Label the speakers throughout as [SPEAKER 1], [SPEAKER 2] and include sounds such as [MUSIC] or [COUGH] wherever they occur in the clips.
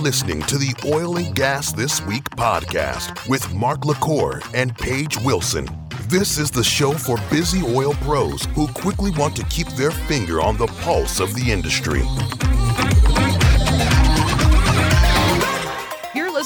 [SPEAKER 1] listening to the Oil and Gas This Week podcast with Mark LaCour and Paige Wilson. This is the show for busy oil pros who quickly want to keep their finger on the pulse of the industry.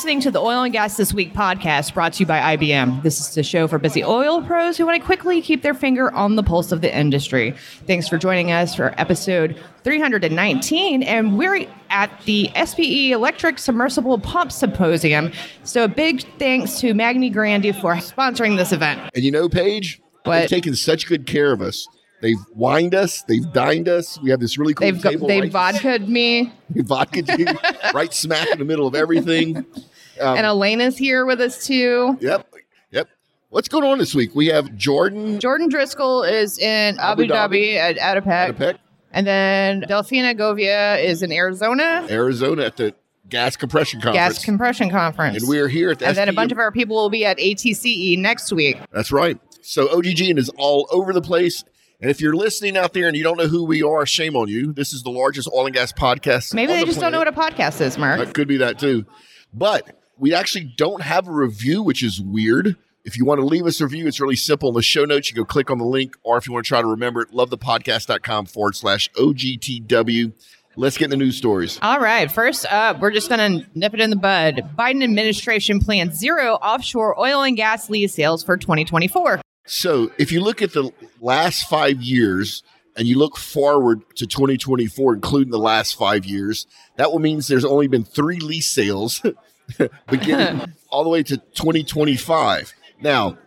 [SPEAKER 2] Listening to the Oil and Gas This Week podcast brought to you by IBM. This is the show for busy oil pros who want to quickly keep their finger on the pulse of the industry. Thanks for joining us for episode 319. And we're at the SPE Electric Submersible Pump Symposium. So, a big thanks to Magney Grande for sponsoring this event.
[SPEAKER 3] And you know, Paige, what? they've taken such good care of us. They've wined us. They've dined us. We have this really cool
[SPEAKER 2] they've
[SPEAKER 3] table.
[SPEAKER 2] They've right vodka'd me. [LAUGHS]
[SPEAKER 3] They vodka'd you right smack in the middle of everything. [LAUGHS]
[SPEAKER 2] Um, and Elena's here with us too.
[SPEAKER 3] Yep. Yep. What's going on this week? We have Jordan.
[SPEAKER 2] Jordan Driscoll is in Abu, Abu Dhabi, Dhabi at. ADIPEC. And then Delfina Govia is in Arizona.
[SPEAKER 3] Arizona at the Gas Compression Conference.
[SPEAKER 2] Gas Compression Conference.
[SPEAKER 3] And we're here at the
[SPEAKER 2] And then a bunch of our people will be at ATCE next week.
[SPEAKER 3] That's right. So OGG is all over the place. And if you're listening out there and you don't know who we are, shame on you. This is the largest oil and gas podcast.
[SPEAKER 2] Maybe they
[SPEAKER 3] the
[SPEAKER 2] just
[SPEAKER 3] planet.
[SPEAKER 2] don't know what a podcast is, Mark.
[SPEAKER 3] That could be that too. But we actually don't have a review, which is weird. If you want to leave us a review, it's really simple. In the show notes, you go click on the link, or if you want to try to remember it, lovethepodcast.com forward slash OGTW. Let's get in the news stories.
[SPEAKER 2] All right. First up, we're just going to nip it in the bud. Biden administration plans zero offshore oil and gas lease sales for 2024.
[SPEAKER 3] So if you look at the last five years and you look forward to 2024, including the last five years, that will means there's only been three lease sales [LAUGHS] [LAUGHS] beginning all the way to 2025. Now,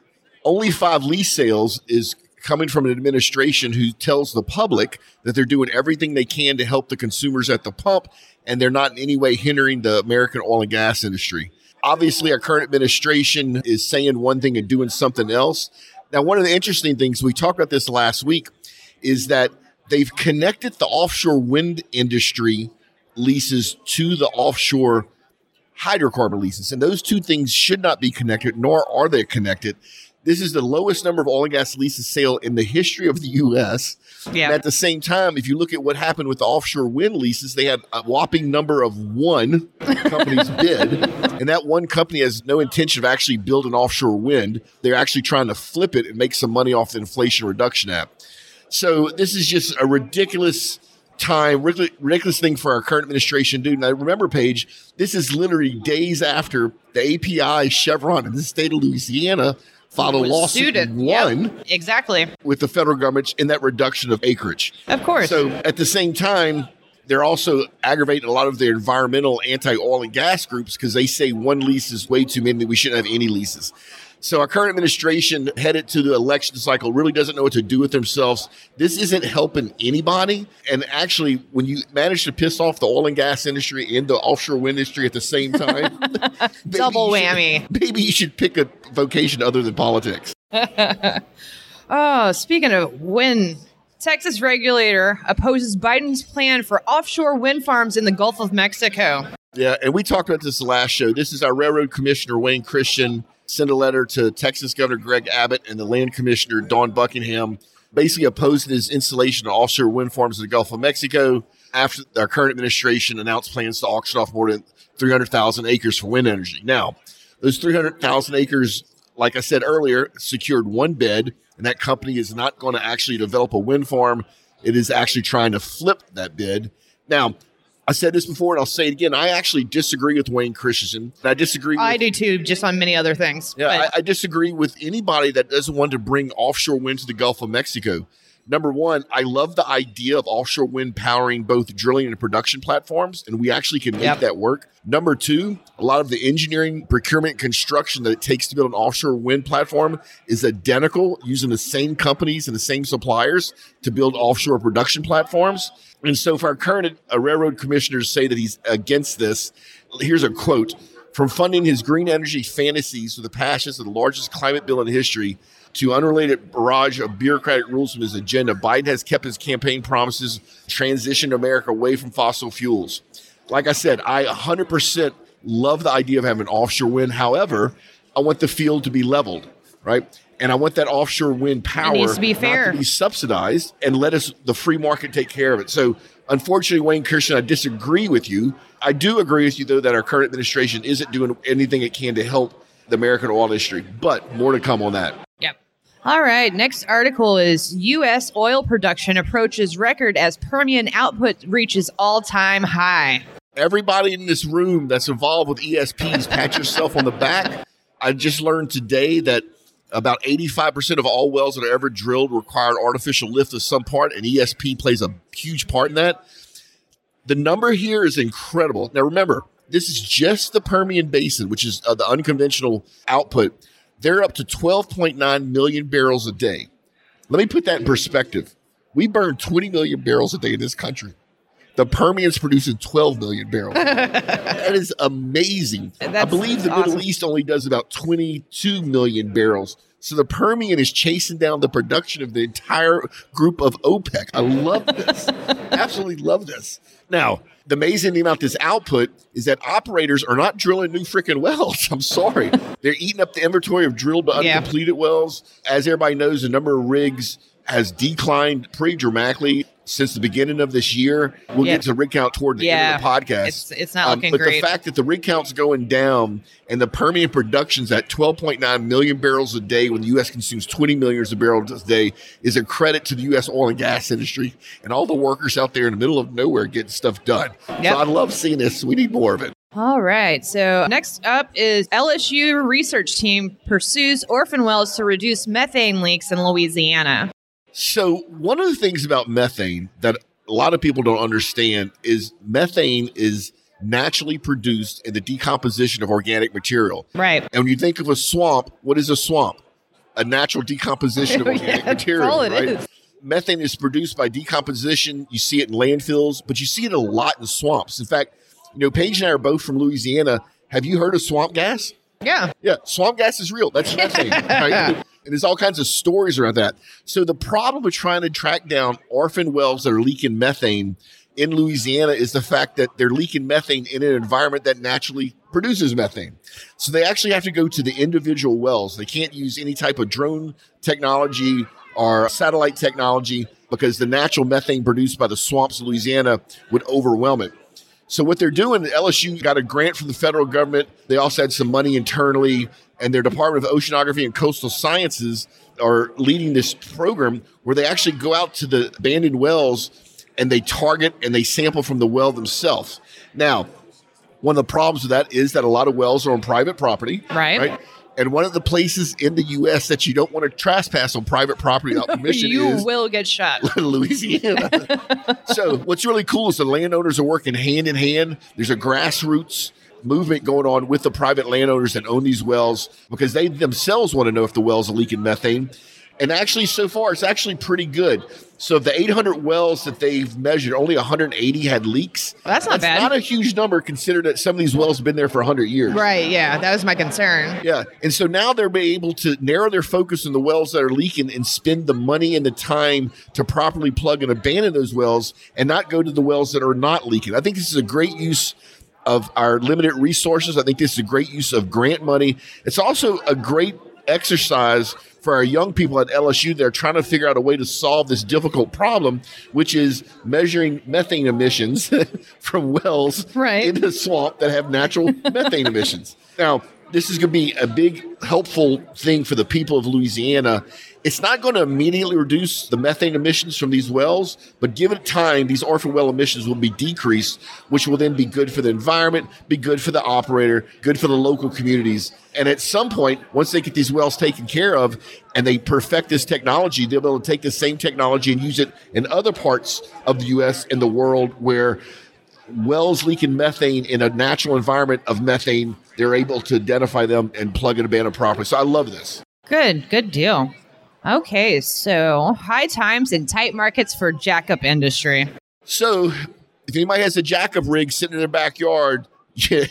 [SPEAKER 3] only five lease sales is coming from an administration who tells the public that they're doing everything they can to help the consumers at the pump and they're not in any way hindering the American oil and gas industry. Obviously, our current administration is saying one thing and doing something else. Now, one of the interesting things, we talked about this last week, is that they've connected the offshore wind industry leases to the offshore hydrocarbon leases. And those two things should not be connected, nor are they connected. This is the lowest number of oil and gas leases sale in the history of the U.S. Yeah. And at the same time, if you look at what happened with the offshore wind leases, they had a whopping number of one companies [LAUGHS] bid, and that one company has no intention of actually building offshore wind. They're actually trying to flip it and make some money off the Inflation Reduction Act. So this is just a ridiculous time, ridiculous thing for our current administration to do. Now, remember, Paige, this is literally days after the API, Chevron, in the state of Louisiana filed a lawsuit and won
[SPEAKER 2] yep, exactly
[SPEAKER 3] with the federal government in that reduction of acreage.
[SPEAKER 2] Of course.
[SPEAKER 3] So at the same time, they're also aggravating a lot of the environmental anti-oil and gas groups because they say one lease is way too many. We shouldn't have any leases. So our current administration headed to the election cycle really doesn't know what to do with themselves. This isn't helping anybody. And actually, when you manage to piss off the oil and gas industry and the offshore wind industry at the same [LAUGHS] time, [LAUGHS]
[SPEAKER 2] double whammy.
[SPEAKER 3] Should, maybe you should pick a vocation other than politics. [LAUGHS]
[SPEAKER 2] oh, speaking of wind, Texas regulator opposes Biden's plan for offshore wind farms in the Gulf of Mexico.
[SPEAKER 3] Yeah, and we talked about this last show. This is our railroad commissioner, Wayne Christian sent a letter to Texas Governor Greg Abbott and the Land Commissioner Dawn Buckingham, basically opposing his installation of offshore wind farms in the Gulf of Mexico after our current administration announced plans to auction off more than 300,000 acres for wind energy. Now, those 300,000 acres, like I said earlier, secured one bid, and that company is not going to actually develop a wind farm. It is actually trying to flip that bid. Now, I said this before and I'll say it again. I actually disagree with Wayne Christensen. I disagree. With,
[SPEAKER 2] I do too, just on many other things.
[SPEAKER 3] Yeah, I, I, disagree with anybody that doesn't want to bring offshore wind to the Gulf of Mexico. Number one, I love the idea of offshore wind powering both drilling and production platforms, and we actually can make yep. that work. Number two, a lot of the engineering, procurement, construction that it takes to build an offshore wind platform is identical, using the same companies and the same suppliers to build offshore production platforms. And so, for our current uh, railroad commissioners say that he's against this, here's a quote from funding his green energy fantasies with the passions of the largest climate bill in history to unrelated barrage of bureaucratic rules from his agenda, Biden has kept his campaign promises, transitioned America away from fossil fuels. Like I said, I 100% love the idea of having offshore wind. However, I want the field to be leveled, right? And I want that offshore wind power
[SPEAKER 2] needs to be fair.
[SPEAKER 3] be subsidized and let us the free market take care of it. So unfortunately, Wayne Christian, I disagree with you. I do agree with you though that our current administration isn't doing anything it can to help the American oil industry. But more to come on that.
[SPEAKER 2] All right. Next article is U.S. oil production approaches record as Permian output reaches all time high.
[SPEAKER 3] Everybody in this room that's involved with ESPs, pat yourself on the back. I just learned today that about 85% of all wells that are ever drilled require artificial lift of some part, and ESP plays a huge part in that. The number here is incredible. Now, remember, this is just the Permian Basin, which is uh, the unconventional output. They're up to 12.9 million barrels a day. Let me put that in perspective. We burn 20 million barrels a day in this country. The Permian's producing 12 million barrels. [LAUGHS] that is amazing. I believe the
[SPEAKER 2] awesome.
[SPEAKER 3] Middle East only does about 22 million barrels. So the Permian is chasing down the production of the entire group of OPEC. I love this. [LAUGHS] Absolutely love this. Now, the amazing thing about this output is that operators are not drilling new freaking wells. [LAUGHS] I'm sorry. They're eating up the inventory of drilled but
[SPEAKER 2] Yeah.
[SPEAKER 3] uncompleted wells. As everybody knows, the number of rigs has declined pretty dramatically since the beginning of this year. We'll get to rig count toward the
[SPEAKER 2] Yeah.
[SPEAKER 3] end of the podcast. Um,
[SPEAKER 2] It's- it's not looking
[SPEAKER 3] but
[SPEAKER 2] great.
[SPEAKER 3] the fact that the rig count's going down and the Permian production's at 12.9 million barrels a day when the U.S. consumes 20 million barrels a day is a credit to the U.S. oil and gas industry and all the workers out there in the middle of nowhere getting stuff done.
[SPEAKER 2] Yep.
[SPEAKER 3] So I love seeing this. We need more of it.
[SPEAKER 2] All right. So next up is LSU research team pursues orphan wells to reduce methane leaks in Louisiana.
[SPEAKER 3] So, one of the things about methane that a lot of people don't understand is methane is naturally produced in the decomposition of organic material.
[SPEAKER 2] Right.
[SPEAKER 3] And when you think of a swamp, what is a swamp? A natural decomposition of [LAUGHS]
[SPEAKER 2] Yeah,
[SPEAKER 3] organic
[SPEAKER 2] that's
[SPEAKER 3] material, right?
[SPEAKER 2] is.
[SPEAKER 3] Methane is produced by decomposition. You see it in landfills, but you see it a lot in swamps. In fact, you know, Paige and I are both from Louisiana. Have you heard of swamp gas?
[SPEAKER 2] Yeah.
[SPEAKER 3] Yeah, swamp gas is real. That's methane. [LAUGHS] right? And there's all kinds of stories around that. So the problem with trying to track down orphan wells that are leaking methane in Louisiana is the fact that they're leaking methane in an environment that naturally produces methane. So they actually have to go to the individual wells. They can't use any type of drone technology or satellite technology because the natural methane produced by the swamps of Louisiana would overwhelm it. So what they're doing, LSU got a grant from the federal government. They also had some money internally, and their Department of Oceanography and Coastal Sciences are leading this program where they actually go out to the abandoned wells and they target and they sample from the well themselves. Now, one of the problems with that is that a lot of wells are on private property.
[SPEAKER 2] Right.
[SPEAKER 3] Right. And one of the places in the U.S. that you don't want to trespass on private property without [LAUGHS] permission
[SPEAKER 2] you
[SPEAKER 3] is
[SPEAKER 2] will get shot. [LAUGHS]
[SPEAKER 3] Louisiana. [LAUGHS] so what's really cool is the landowners are working hand in hand. There's a grassroots movement going on with the private landowners that own these wells because they themselves want to know if the wells are leaking methane. And actually, so far, it's actually pretty good. So, of the 800 wells that they've measured, only 180 had leaks.
[SPEAKER 2] That's not bad.
[SPEAKER 3] It's not a huge number considering that some of these wells have been there for 100 years.
[SPEAKER 2] Right. Yeah. That was my concern.
[SPEAKER 3] Yeah. And so now they're able to narrow their focus on the wells that are leaking and spend the money and the time to properly plug and abandon those wells and not go to the wells that are not leaking. I think this is a great use of our limited resources. I think this is a great use of grant money. It's also a great exercise for our young people at LSU. They're trying to figure out a way to solve this difficult problem, which is measuring methane emissions [LAUGHS] from wells
[SPEAKER 2] Right.
[SPEAKER 3] in the swamp that have natural [LAUGHS] methane emissions. Now, this is going to be a big helpful thing for the people of Louisiana. It's not going to immediately reduce the methane emissions from these wells, but given time, these orphan well emissions will be decreased, which will then be good for the environment, be good for the operator, good for the local communities. And at some point, once they get these wells taken care of and they perfect this technology, they'll be able to take the same technology and use it in other parts of the U.S. and the world where wells leaking methane in a natural environment of methane, they're able to identify them and plug and abandon properly. So I love this.
[SPEAKER 2] Good. Good deal. Okay. So high times and tight markets for jackup industry.
[SPEAKER 3] So if anybody has a jackup rig sitting in their backyard, [LAUGHS] you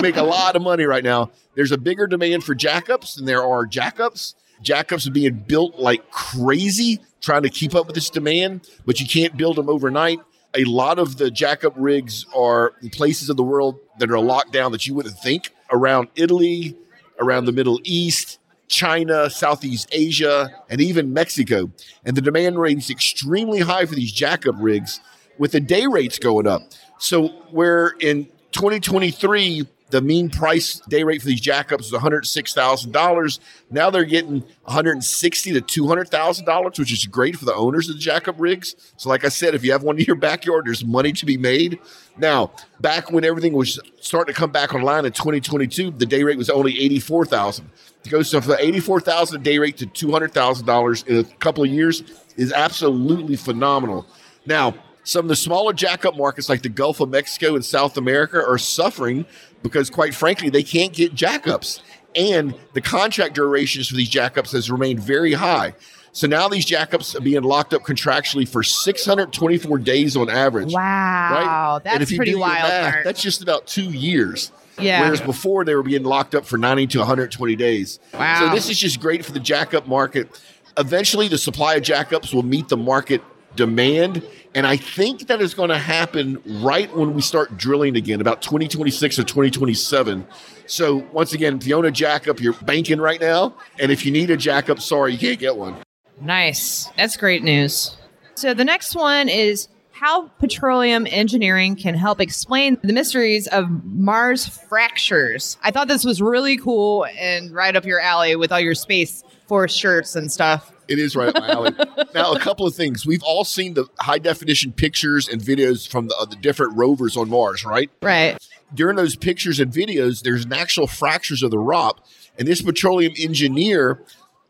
[SPEAKER 3] make a lot of money right now. There's a bigger demand for jackups than there are jackups. Jackups are being built like crazy, trying to keep up with this demand, but you can't build them overnight. A lot of the jackup rigs are in places of the world that are locked down that you wouldn't think around Italy, around the Middle East, China, Southeast Asia, and even Mexico. And the demand rate is extremely high for these jackup rigs with the day rates going up. So, where in 2023, the mean price day rate for these jackups is $106,000. Now they're getting $160 to $200,000, which is great for the owners of the jackup rigs. So, like I said, if you have one in your backyard, there's money to be made. Now, back when everything was starting to come back online in 2022, the day rate was only 84000 To from from 84000 day rate to $200,000 in a couple of years is absolutely phenomenal. Now, some of the smaller jackup markets like the Gulf of Mexico and South America are suffering because, quite frankly, they can't get jackups. And the contract durations for these jackups has remained very high. So now these jackups are being locked up contractually for 624 days on average.
[SPEAKER 2] Wow.
[SPEAKER 3] Right?
[SPEAKER 2] That's
[SPEAKER 3] and if you
[SPEAKER 2] pretty wild.
[SPEAKER 3] math, that's just about two years.
[SPEAKER 2] Yeah.
[SPEAKER 3] Whereas before they were being locked up for 90 to 120 days.
[SPEAKER 2] Wow.
[SPEAKER 3] So this is just great for the jackup market. Eventually, the supply of jackups will meet the market demand. And I think that is going to happen right when we start drilling again, about 2026 or 2027. So once again, if you own a jackup, you're banking right now. And if you need a jackup, sorry, you can't get one.
[SPEAKER 2] Nice. That's great news. So the next one is how petroleum engineering can help explain the mysteries of Mars fractures. I thought this was really cool and right up your alley with all your space force shirts and stuff.
[SPEAKER 3] It is right up my alley. [LAUGHS] now, a couple of things. We've all seen the high definition pictures and videos from the, uh, the different rovers on Mars, right?
[SPEAKER 2] Right.
[SPEAKER 3] During those pictures and videos, there's natural fractures of the rock. And this petroleum engineer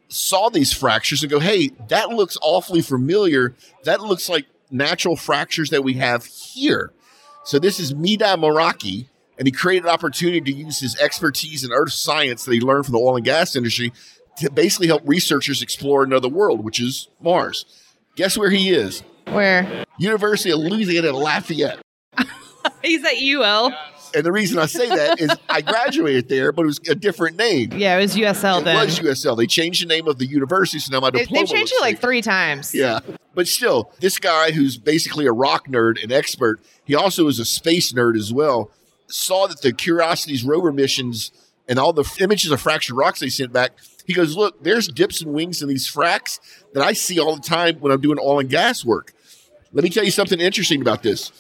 [SPEAKER 3] saw these fractures and go, hey, that looks awfully familiar. That looks like natural fractures that we have here. So this is Mehdi Mokhtari, and he created an opportunity to use his expertise in earth science that he learned from the oil and gas industry to basically help researchers explore another world, which is Mars. Guess where he is?
[SPEAKER 2] Where
[SPEAKER 3] University of Louisiana at Lafayette. [LAUGHS]
[SPEAKER 2] he's at UL.
[SPEAKER 3] And the reason I say that is I graduated there, but it was a different name.
[SPEAKER 2] Yeah, it was USL
[SPEAKER 3] It
[SPEAKER 2] then.
[SPEAKER 3] was USL. They changed the name of the university, so now my
[SPEAKER 2] They,
[SPEAKER 3] diploma.
[SPEAKER 2] they've changed
[SPEAKER 3] looks
[SPEAKER 2] it like three times.
[SPEAKER 3] Yeah. But still, this guy who's basically a rock nerd and expert, he also is a space nerd as well, saw that the Curiosity's rover missions and all the f- images of fractured rocks they sent back, he goes, Look, there's dips and wings in these fracks that I see all the time when I'm doing oil and gas work. Let me tell you something interesting about this.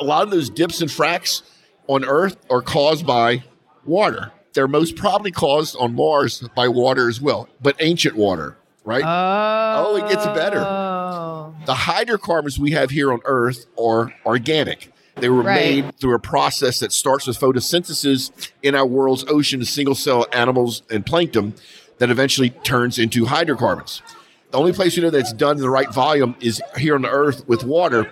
[SPEAKER 3] A lot of those dips and fracks on Earth are caused by water. They're most probably caused on Mars by water as well, but ancient water, right?
[SPEAKER 2] Oh.
[SPEAKER 3] oh it gets better.
[SPEAKER 2] Oh.
[SPEAKER 3] the hydrocarbons we have here on Earth are organic. They were
[SPEAKER 2] Right.
[SPEAKER 3] made through a process that starts with photosynthesis in our world's ocean, single cell animals, and plankton that eventually turns into hydrocarbons. The only place we know that's done in the right volume is here on the Earth with water.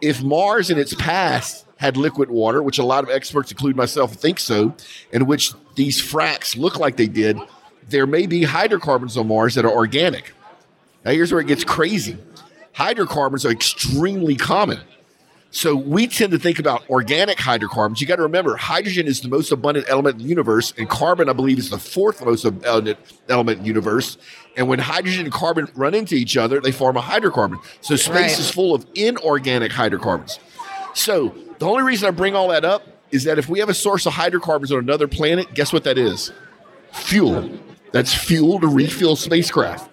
[SPEAKER 3] If Mars in its past had liquid water, which a lot of experts, including myself, think so, in which these fracks look like they did, there may be hydrocarbons on Mars that are organic. Now, here's where it gets crazy hydrocarbons are extremely common. So we tend to think about organic hydrocarbons. You got to remember, hydrogen is the most abundant element in the universe, and carbon, I believe, is the fourth most abundant element in the universe. And when hydrogen and carbon run into each other, they form a hydrocarbon. So space
[SPEAKER 2] Right.
[SPEAKER 3] is full of inorganic hydrocarbons. So the only reason I bring all that up is that if we have a source of hydrocarbons on another planet, guess what that is? Fuel. That's fuel to refuel spacecraft.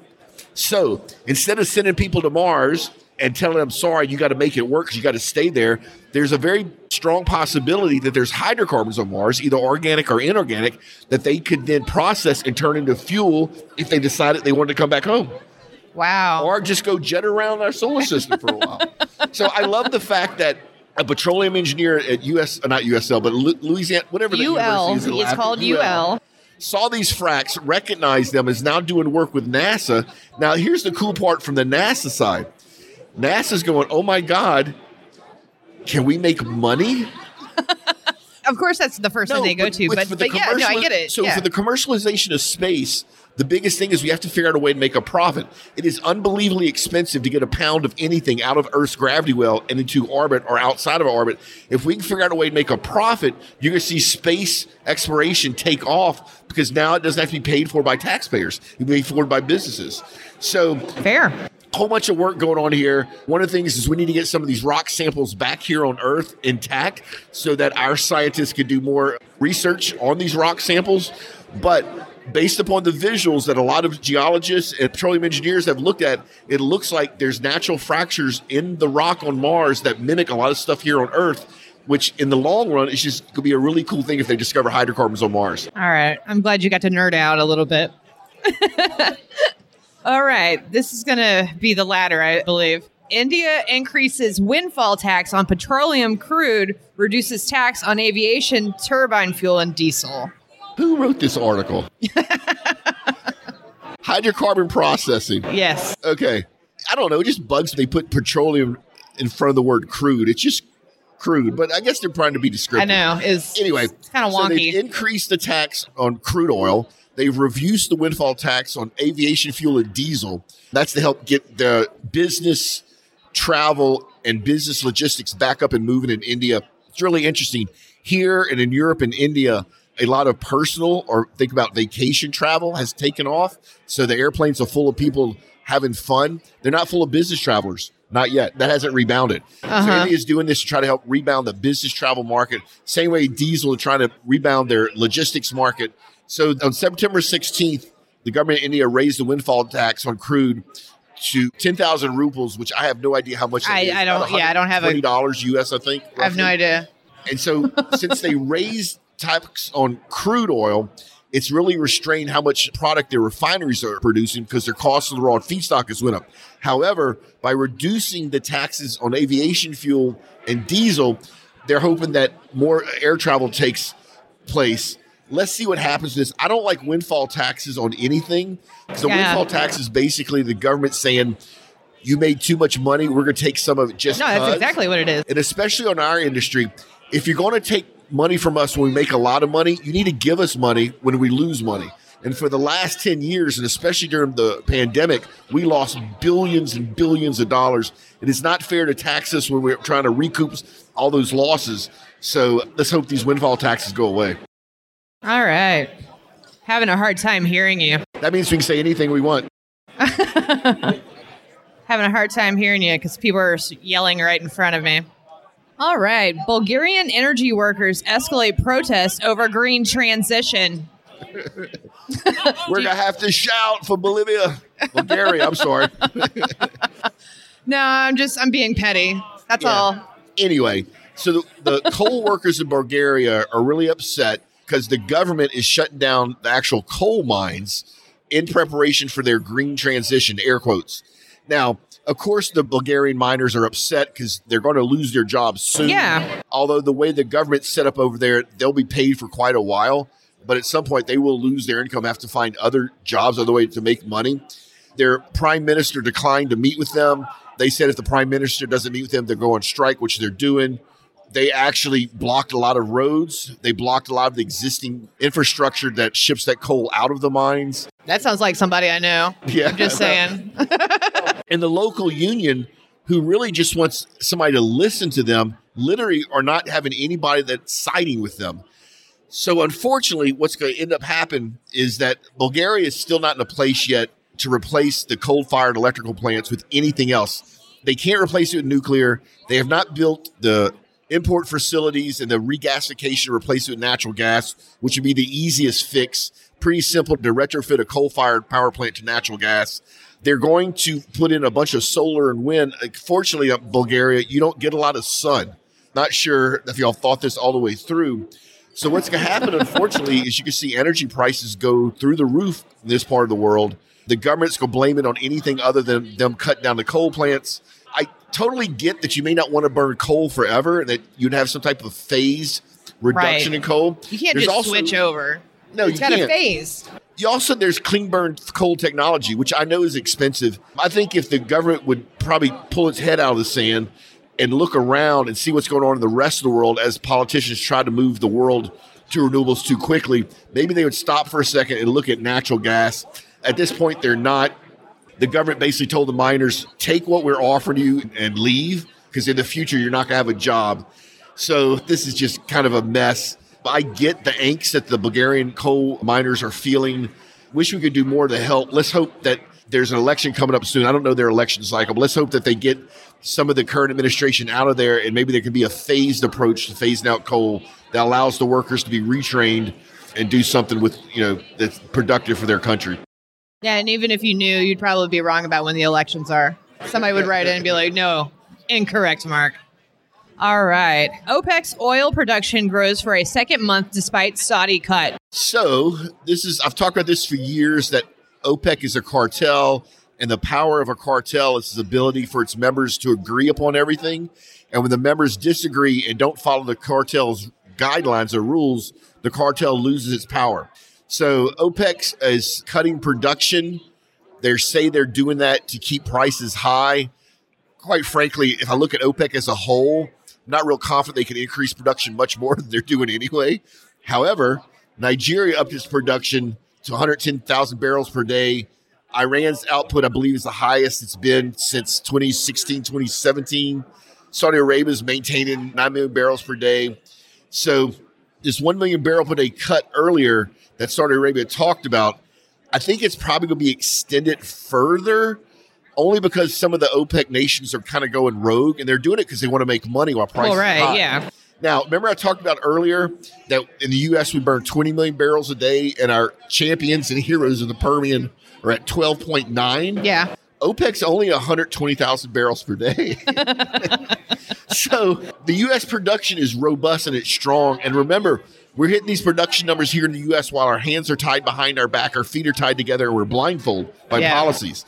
[SPEAKER 3] So instead of sending people to Mars and telling them, sorry, you got to make it work because you got to stay there, there's a very strong possibility that there's hydrocarbons on Mars, either organic or inorganic, that they could then process and turn into fuel if they decided they wanted to come back home
[SPEAKER 2] Wow.
[SPEAKER 3] or just go jet around our solar system for a while. so I love the fact that a petroleum engineer at US, uh, not USL, but Louisiana, whatever the
[SPEAKER 2] UL.
[SPEAKER 3] university is
[SPEAKER 2] It's called UL.
[SPEAKER 3] saw these fracks, recognized them, is now doing work with NASA. Now, here's the cool part from the NASA side NASA's going, oh my God, can we make money? [LAUGHS]
[SPEAKER 2] Of course, that's the first thing they go to.
[SPEAKER 3] with-
[SPEAKER 2] But, but yeah, no, I get it.
[SPEAKER 3] So
[SPEAKER 2] yeah.
[SPEAKER 3] for the commercialization of space, the biggest thing is we have to figure out a way to make a profit. It is unbelievably expensive to get a pound of anything out of Earth's gravity well and into orbit or outside of orbit. If we can figure out a way to make a profit, you're going to see space exploration take off because now it doesn't have to be paid for by taxpayers. It can be paid for by businesses. So
[SPEAKER 2] Fair.
[SPEAKER 3] whole bunch of work going on here. One of the things is we need to get some of these rock samples back here on Earth intact so that our scientists could do more research on these rock samples. But based upon the visuals that a lot of geologists and petroleum engineers have looked at, it looks like there's natural fractures in the rock on Mars that mimic a lot of stuff here on Earth. Which, in the long run, is just going to be a really cool thing if they discover hydrocarbons on Mars.
[SPEAKER 2] All right. I'm glad you got to nerd out a little bit. [LAUGHS] All right. This is going to be the latter, I believe. India increases windfall tax on petroleum crude, reduces tax on aviation, turbine fuel, and diesel.
[SPEAKER 3] Who wrote this article? [LAUGHS] Hydrocarbon processing.
[SPEAKER 2] Yes.
[SPEAKER 3] Okay. I don't know. It just bugs me. They put petroleum in front of the word crude. It's just crude, but I guess they're trying to be descriptive.
[SPEAKER 2] I know. Is
[SPEAKER 3] Anyway,
[SPEAKER 2] kind of
[SPEAKER 3] so they've
[SPEAKER 2] wonky.
[SPEAKER 3] increased the tax on crude oil. They've reduced the windfall tax on aviation fuel and diesel. That's to help get the business travel and business logistics back up and moving in India. It's really interesting. Here and in Europe and India, a lot of personal or think about vacation travel has taken off. So the airplanes are full of people having fun. They're not full of business travelers. Not yet. That hasn't rebounded.
[SPEAKER 2] Uh-huh.
[SPEAKER 3] India is doing this to try to help rebound the business travel market. Same way diesel is trying to rebound their logistics market. So on September 16th, the government of India raised the windfall tax on crude to 10,000 rupees, which I have no idea how much
[SPEAKER 2] I-
[SPEAKER 3] is.
[SPEAKER 2] I don't- yeah, I don't have a-
[SPEAKER 3] $120 US, I think.
[SPEAKER 2] I have no idea.
[SPEAKER 3] And so, [LAUGHS] since they raised tax on crude oil, it's really restrained how much product their refineries are producing because their cost of the raw feedstock has went up. However, by reducing the taxes on aviation fuel and diesel, they're hoping that more air travel takes place. Let's see what happens to this. I don't like windfall taxes on anything because the
[SPEAKER 2] Yeah.
[SPEAKER 3] windfall tax is basically the government saying you made too much money. We're going to take some of it just
[SPEAKER 2] No, that's
[SPEAKER 3] 'cause."
[SPEAKER 2] exactly what it is.
[SPEAKER 3] and especially on our industry, if you're going to take money from us when we make a lot of money, you need to give us money when we lose money. And for the last 10 years, and especially during the pandemic, we lost billions and billions of dollars. And It is not fair to tax us when we're trying to recoup all those losses. So let's hope these windfall taxes go away.
[SPEAKER 2] All right. Having a hard time hearing you.
[SPEAKER 3] That means we can say anything we want. [LAUGHS]
[SPEAKER 2] Having a hard time hearing you because people are yelling right in front of me. All right. Bulgarian energy workers escalate protests over green transition.
[SPEAKER 3] We're going to have to shout for Bolivia. Bulgaria, I'm sorry.
[SPEAKER 2] No, I'm just, I'm being petty. That's
[SPEAKER 3] Yeah.
[SPEAKER 2] all.
[SPEAKER 3] anyway, so the, the coal workers in Bulgaria are really upset because the government is shutting down the actual coal mines in preparation for their green transition, air quotes. Now, of course, the Bulgarian miners are upset because they're going to lose their jobs soon.
[SPEAKER 2] Yeah.
[SPEAKER 3] Although the way the government's set up over there, they'll be paid for quite a while. But at some point, they will lose their income, have to find other jobs, other way to make money. Their prime minister declined to meet with them. They said if the prime minister doesn't meet with them, they're going on strike, which they're doing. They actually blocked a lot of roads. They blocked a lot of the existing infrastructure that ships that coal out of the mines.
[SPEAKER 2] That sounds like somebody I know.
[SPEAKER 3] Yeah.
[SPEAKER 2] I'm just saying. [LAUGHS]
[SPEAKER 3] And the local union, who really just wants somebody to listen to them, literally are not having anybody that's siding with them. So unfortunately, what's going to end up happening is that Bulgaria is still not in a place yet to replace the coal-fired electrical plants with anything else. They can't replace it with nuclear. They have not built the import facilities and the regasification to replace it with natural gas, which would be the easiest fix. Pretty simple to retrofit a coal-fired power plant to natural gas. They're going to put in a bunch of solar and wind. Fortunately, up Bulgaria, you don't get a lot of sun. Not sure if y'all thought this all the way through. So what's going to happen, unfortunately, is you can see energy prices go through the roof in this part of the world. The government's going to blame it on anything other than them cutting down the coal plants. Totally get that you may not want to burn coal forever, and that you'd have some type of phased reduction
[SPEAKER 2] Right.
[SPEAKER 3] in coal.
[SPEAKER 2] You can't
[SPEAKER 3] There's
[SPEAKER 2] just
[SPEAKER 3] also-
[SPEAKER 2] switch over.
[SPEAKER 3] No,
[SPEAKER 2] It's
[SPEAKER 3] you
[SPEAKER 2] got a phase.
[SPEAKER 3] You also there's clean burn coal technology, which I know is expensive. I think if the government would probably pull its head out of the sand and look around and see what's going on in the rest of the world as politicians try to move the world to renewables too quickly, maybe they would stop for a second and look at natural gas. At this point, they're not. The government basically told the miners, take what we're offering you and leave, because in the future you're not going to have a job. So this is just kind of a mess. I get the angst that the Bulgarian coal miners are feeling. Wish we could do more to help. Let's hope that there's an election coming up soon. I don't know their election cycle, but let's hope that they get some of the current administration out of there and maybe there can be a phased approach to phasing out coal that allows the workers to be retrained and do something with you know that's productive for their country.
[SPEAKER 2] Yeah, and even if you knew, you'd probably be wrong about when the elections are. Somebody would write in and be like, "No, incorrect, Mark." All right. OPEC's oil production grows for a second month despite Saudi cut.
[SPEAKER 3] So, this is I've talked about this for years that OPEC is a cartel and the power of a cartel is its ability for its members to agree upon everything. And when the members disagree and don't follow the cartel's guidelines or rules, the cartel loses its power. So OPEC is cutting production. They say they're doing that to keep prices high. Quite frankly, if I look at OPEC as a whole, I'm not real confident they can increase production much more [LAUGHS] than they're doing anyway. However, Nigeria upped its production to 110,000 barrels per day. Iran's output, I believe, is the highest it's been since 2016, 2017. Saudi Arabia is maintaining 9 million barrels per day. So, this 1 million barrel per day cut earlier that Saudi Arabia talked about, I think it's probably going to be extended further only because some of the OPEC nations are kind of going rogue and they're doing it because they want to make money while prices
[SPEAKER 2] right,
[SPEAKER 3] are high.
[SPEAKER 2] yeah.
[SPEAKER 3] Now, remember I talked about earlier that in the U.S. we burn 20 million barrels a day, and our champions and heroes of the Permian are at 12.9.
[SPEAKER 2] Yeah.
[SPEAKER 3] OPEC's only 120,000 barrels per day. [LAUGHS] [LAUGHS] so the U.S. production is robust and it's strong. And remember, we're hitting these production numbers here in the U.S. while our hands are tied behind our back, our feet are tied together, and we're blindfolded by
[SPEAKER 2] Yeah.
[SPEAKER 3] policies.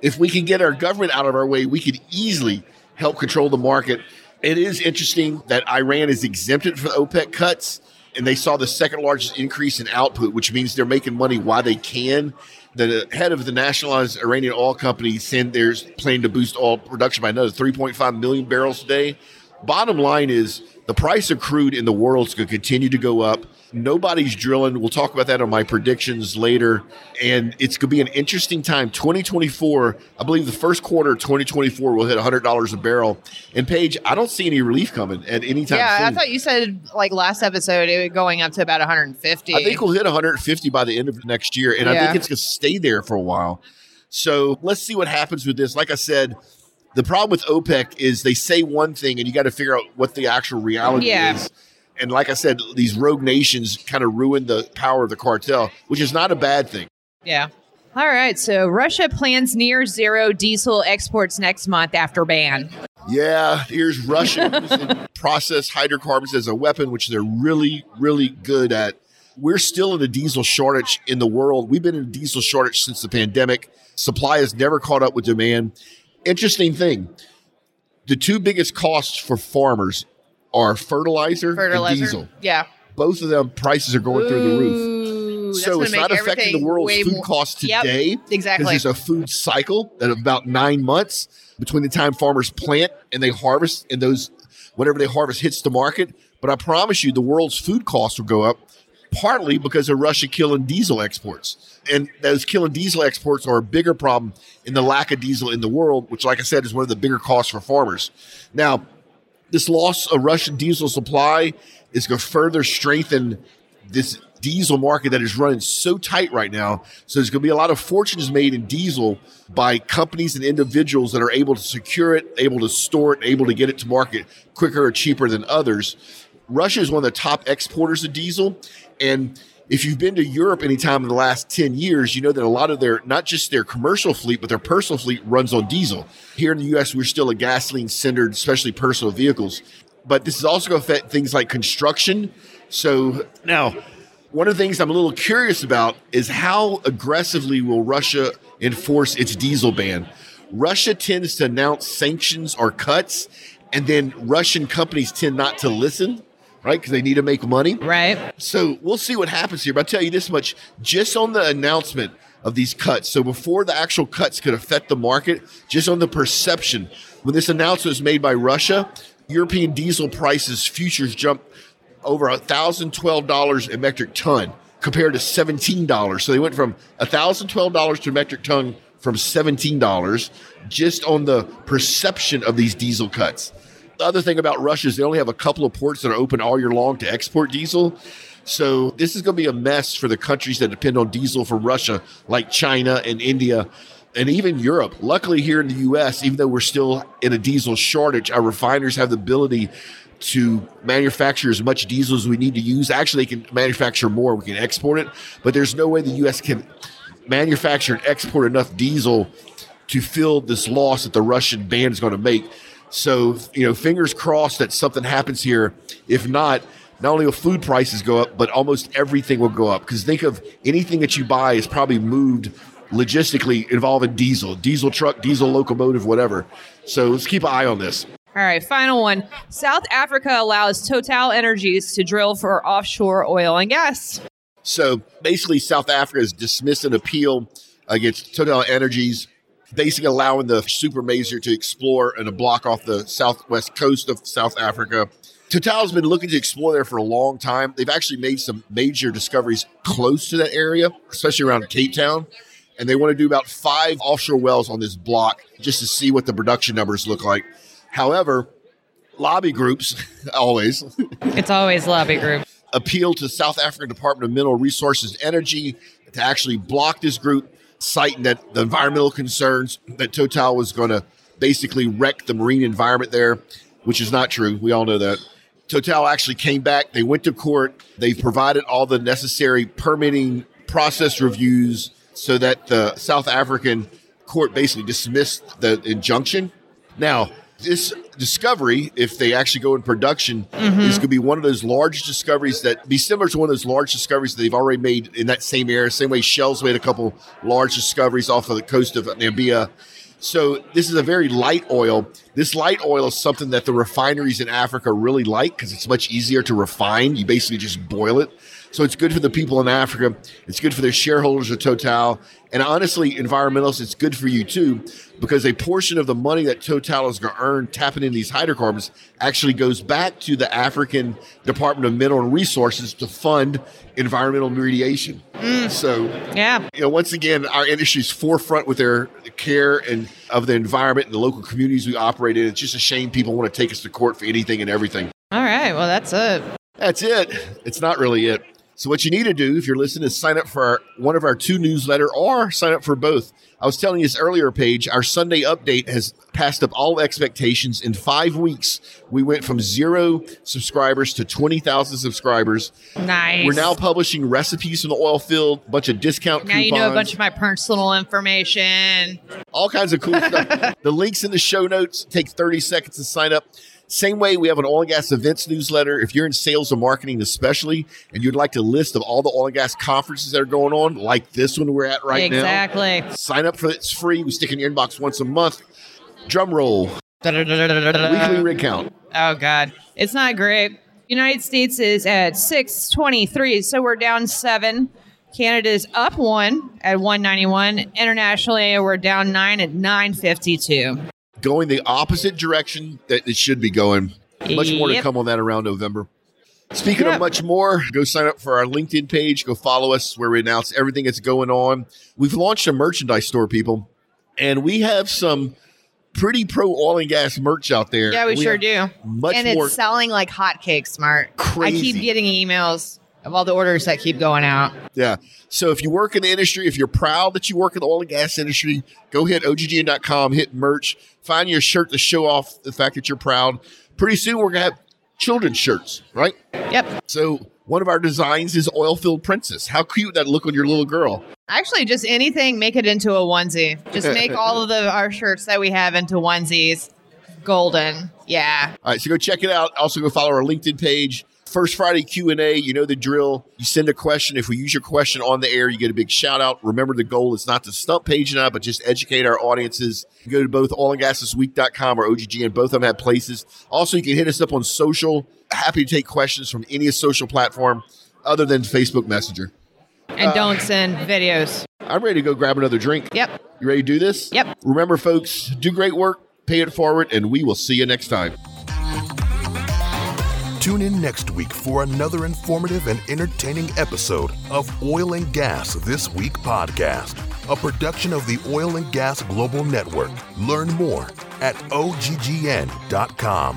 [SPEAKER 3] If we can get our government out of our way, we could easily help control the market. It is interesting that Iran is exempted from OPEC cuts, and they saw the second largest increase in output, which means they're making money while they can. The head of the nationalized Iranian oil company said they're planning to boost oil production by another 3.5 million barrels a day. Bottom line is the price of crude in the world is going to continue to go up. Nobody's drilling. We'll talk about that on my predictions later. And it's going to be an interesting time. 2024, I believe the first quarter of 2024 will hit $100 a barrel. And Paige, I don't see any relief coming at any time
[SPEAKER 2] Yeah, I thought you said like last episode it was going up to about 150.
[SPEAKER 3] I think we'll hit 150 by the end of next year, and I think it's going to stay there for a while. So let's see what happens with this. Like I said, the problem with OPEC is they say one thing, and you got to figure out what the actual reality
[SPEAKER 2] Yeah.
[SPEAKER 3] is. And like I said, these rogue nations kind of ruin the power of the cartel, which is not a bad thing.
[SPEAKER 2] Yeah. All right. So Russia plans near zero diesel exports next month after ban.
[SPEAKER 3] Yeah, here's Russia [LAUGHS] process hydrocarbons as a weapon, which they're really, really good at. We're still in a diesel shortage in the world. We've been in a diesel shortage since the pandemic. Supply has never caught up with demand. Interesting thing the two biggest costs for farmers are fertilizer,
[SPEAKER 2] Fertilizer.
[SPEAKER 3] and diesel.
[SPEAKER 2] Yeah.
[SPEAKER 3] Both of them prices are going through the roof. So it's not affecting the world's food
[SPEAKER 2] more-
[SPEAKER 3] costs
[SPEAKER 2] Yep,
[SPEAKER 3] today.
[SPEAKER 2] exactly.
[SPEAKER 3] Because there's a food cycle that of about nine months between the time farmers plant and they harvest and those whatever they harvest hits the market. But I promise you the world's food costs will go up partly because of Russia killing diesel exports. And those killing diesel exports are a bigger problem in the lack of diesel in the world, which like I said is one of the bigger costs for farmers. Now, this loss of Russian diesel supply is going to further strengthen this diesel market that is running so tight right now. So there's going to be a lot of fortunes made in diesel by companies and individuals that are able to secure it, able to store it, able to get it to market quicker or cheaper than others. Russia is one of the top exporters of diesel. And if you've been to Europe anytime in the last 10 years, you know that a lot of their, not just their commercial fleet, but their personal fleet runs on diesel. Here in the US, we're still a gasoline centered, especially personal vehicles. But this is also going to affect things like construction. So now, one of the things I'm a little curious about is how aggressively will Russia enforce its diesel ban? Russia tends to announce sanctions or cuts, and then Russian companies tend not to listen, right? Because they need to make money.
[SPEAKER 2] Right.
[SPEAKER 3] So we'll see what happens here. But I'll tell you this much just on the announcement of these cuts. So before the actual cuts could affect the market, just on the perception, when this announcement was made by Russia, European diesel prices futures jumped over $1,012 a metric ton compared to $17. So they went from $1,012 to a metric ton from $17 just on the perception of these diesel cuts. The other thing about Russia is they only have a couple of ports that are open all year long to export diesel. So this is going to be a mess for the countries that depend on diesel from Russia, like China and India and even Europe. Luckily, here in the U.S., even though we're still in a diesel shortage, our refiners have the ability to manufacture as much diesel as we need to use. Actually, they can manufacture more. We can export it, but there's no way the U.S. can manufacture and export enough diesel to fill this loss that the Russian ban is going to make. So, you know, fingers crossed that something happens here. If not, not only will food prices go up, but almost everything will go up. Because think of anything that you buy is probably moved logistically involving diesel, diesel truck, diesel locomotive, whatever. So let's keep an eye on this.
[SPEAKER 2] All right, final one. South Africa allows Total Energies to drill for offshore oil and gas.
[SPEAKER 3] So basically, South Africa has dismissed an appeal against Total Energies, basically allowing the super major to explore and to block off the southwest coast of South Africa. Total's been looking to explore there for a long time. They've actually made some major discoveries close to that area, especially around Cape Town. And they want to do about five offshore wells on this block just to see what the production numbers look like. However, lobby groups [LAUGHS] always
[SPEAKER 2] It's always lobby groups.
[SPEAKER 3] Appeal to South African Department of Mineral Resources and Energy to actually block this group, citing that the environmental concerns that Total was going to basically wreck the marine environment there, which is not true. We all know that. Total actually came back. They went to court. They provided all the necessary permitting process reviews so that the South African court basically dismissed the injunction. Now, this discovery, if they actually go in production, mm-hmm. is going to be one of those large discoveries that be similar to one of those large discoveries that they've already made in that same area. Same way Shell's made a couple large discoveries off of the coast of Namibia. So this is a very light oil. This light oil is something that the refineries in Africa really like because it's much easier to refine. You basically just boil it. So it's good for the people in Africa. It's good for their shareholders of Total. And honestly, environmentalists, it's good for you too, because a portion of the money that Total is going to earn tapping in these hydrocarbons actually goes back to the African Department of Mineral and Resources to fund environmental remediation. Mm. So
[SPEAKER 2] Yeah.
[SPEAKER 3] you know, once again, our industry's forefront with their care and of the environment and the local communities we operate in. It's just a shame people want to take us to court for anything and everything.
[SPEAKER 2] All right. Well, that's it.
[SPEAKER 3] That's it. It's not really it. So what you need to do if you're listening is sign up for our, one of our two newsletter or sign up for both. I was telling you this earlier, Paige. Our Sunday update has passed up all expectations. In five weeks, we went from zero subscribers to twenty thousand subscribers.
[SPEAKER 2] Nice.
[SPEAKER 3] We're now publishing recipes from the oil field, a bunch of discount
[SPEAKER 2] Now
[SPEAKER 3] coupons.
[SPEAKER 2] you know a bunch of my personal information.
[SPEAKER 3] all kinds of cool stuff. [LAUGHS] The links in the show notes take 30 seconds to sign up. Same way, we have an oil and gas events newsletter. If you're in sales or marketing, especially, and you'd like a list of all the oil and gas conferences that are going on, like this one we're at right now,
[SPEAKER 2] exactly.
[SPEAKER 3] sign up for it. It's free. We stick in your inbox once a month. Drum roll, weekly rig count.
[SPEAKER 2] Oh God, it's not great. United States is at 623, so we're down seven. Canada's up one at 191. Internationally, we're down nine at 952.
[SPEAKER 3] Going the opposite direction that it should be going. Much more to come on that around November. Speaking
[SPEAKER 2] Yep.
[SPEAKER 3] of much more, go sign up for our LinkedIn page. Go follow us where we announce everything that's going on. We've launched a merchandise store, people, and we have some pretty pro oil and gas merch out there.
[SPEAKER 2] Yeah, we, sure do.
[SPEAKER 3] Much
[SPEAKER 2] and it's selling like hotcakes, Smart. I keep getting emails of all the orders that keep going out.
[SPEAKER 3] Yeah. So if you work in the industry, if you're proud that you work in the oil and gas industry, go hit OGGN.com, hit merch, find your shirt to show off the fact that you're proud. Pretty soon we're going to have children's shirts, right?
[SPEAKER 2] Yep.
[SPEAKER 3] So one of our designs is oil filled princess. How cute would that look on your little girl?
[SPEAKER 2] Actually, just anything, make it into a onesie. Just make [LAUGHS] all of the our shirts that we have into onesies. Golden. Yeah.
[SPEAKER 3] All right, so go check it out. Also, go follow our LinkedIn page. First Friday Q and A. You know the drill. You send a question. If we use your question on the air, you get a big shout out. Remember, the goal is not to stump Paige and I, but just educate our audiences. You go to both oilandgasthisweek.com or OGG, and both of them have places. Also, you can hit us up on social. Happy to take questions from any social platform other than Facebook Messenger.
[SPEAKER 2] And don't send videos.
[SPEAKER 3] I'm ready to go grab another drink.
[SPEAKER 2] Yep.
[SPEAKER 3] You ready to do this?
[SPEAKER 2] Yep.
[SPEAKER 3] Remember, folks, do great work, pay it forward, and we will see you next time.
[SPEAKER 1] Tune in next week for another informative and entertaining episode of Oil and Gas This Week podcast, a production of the Oil and Gas Global Network. Learn more at oggn.com.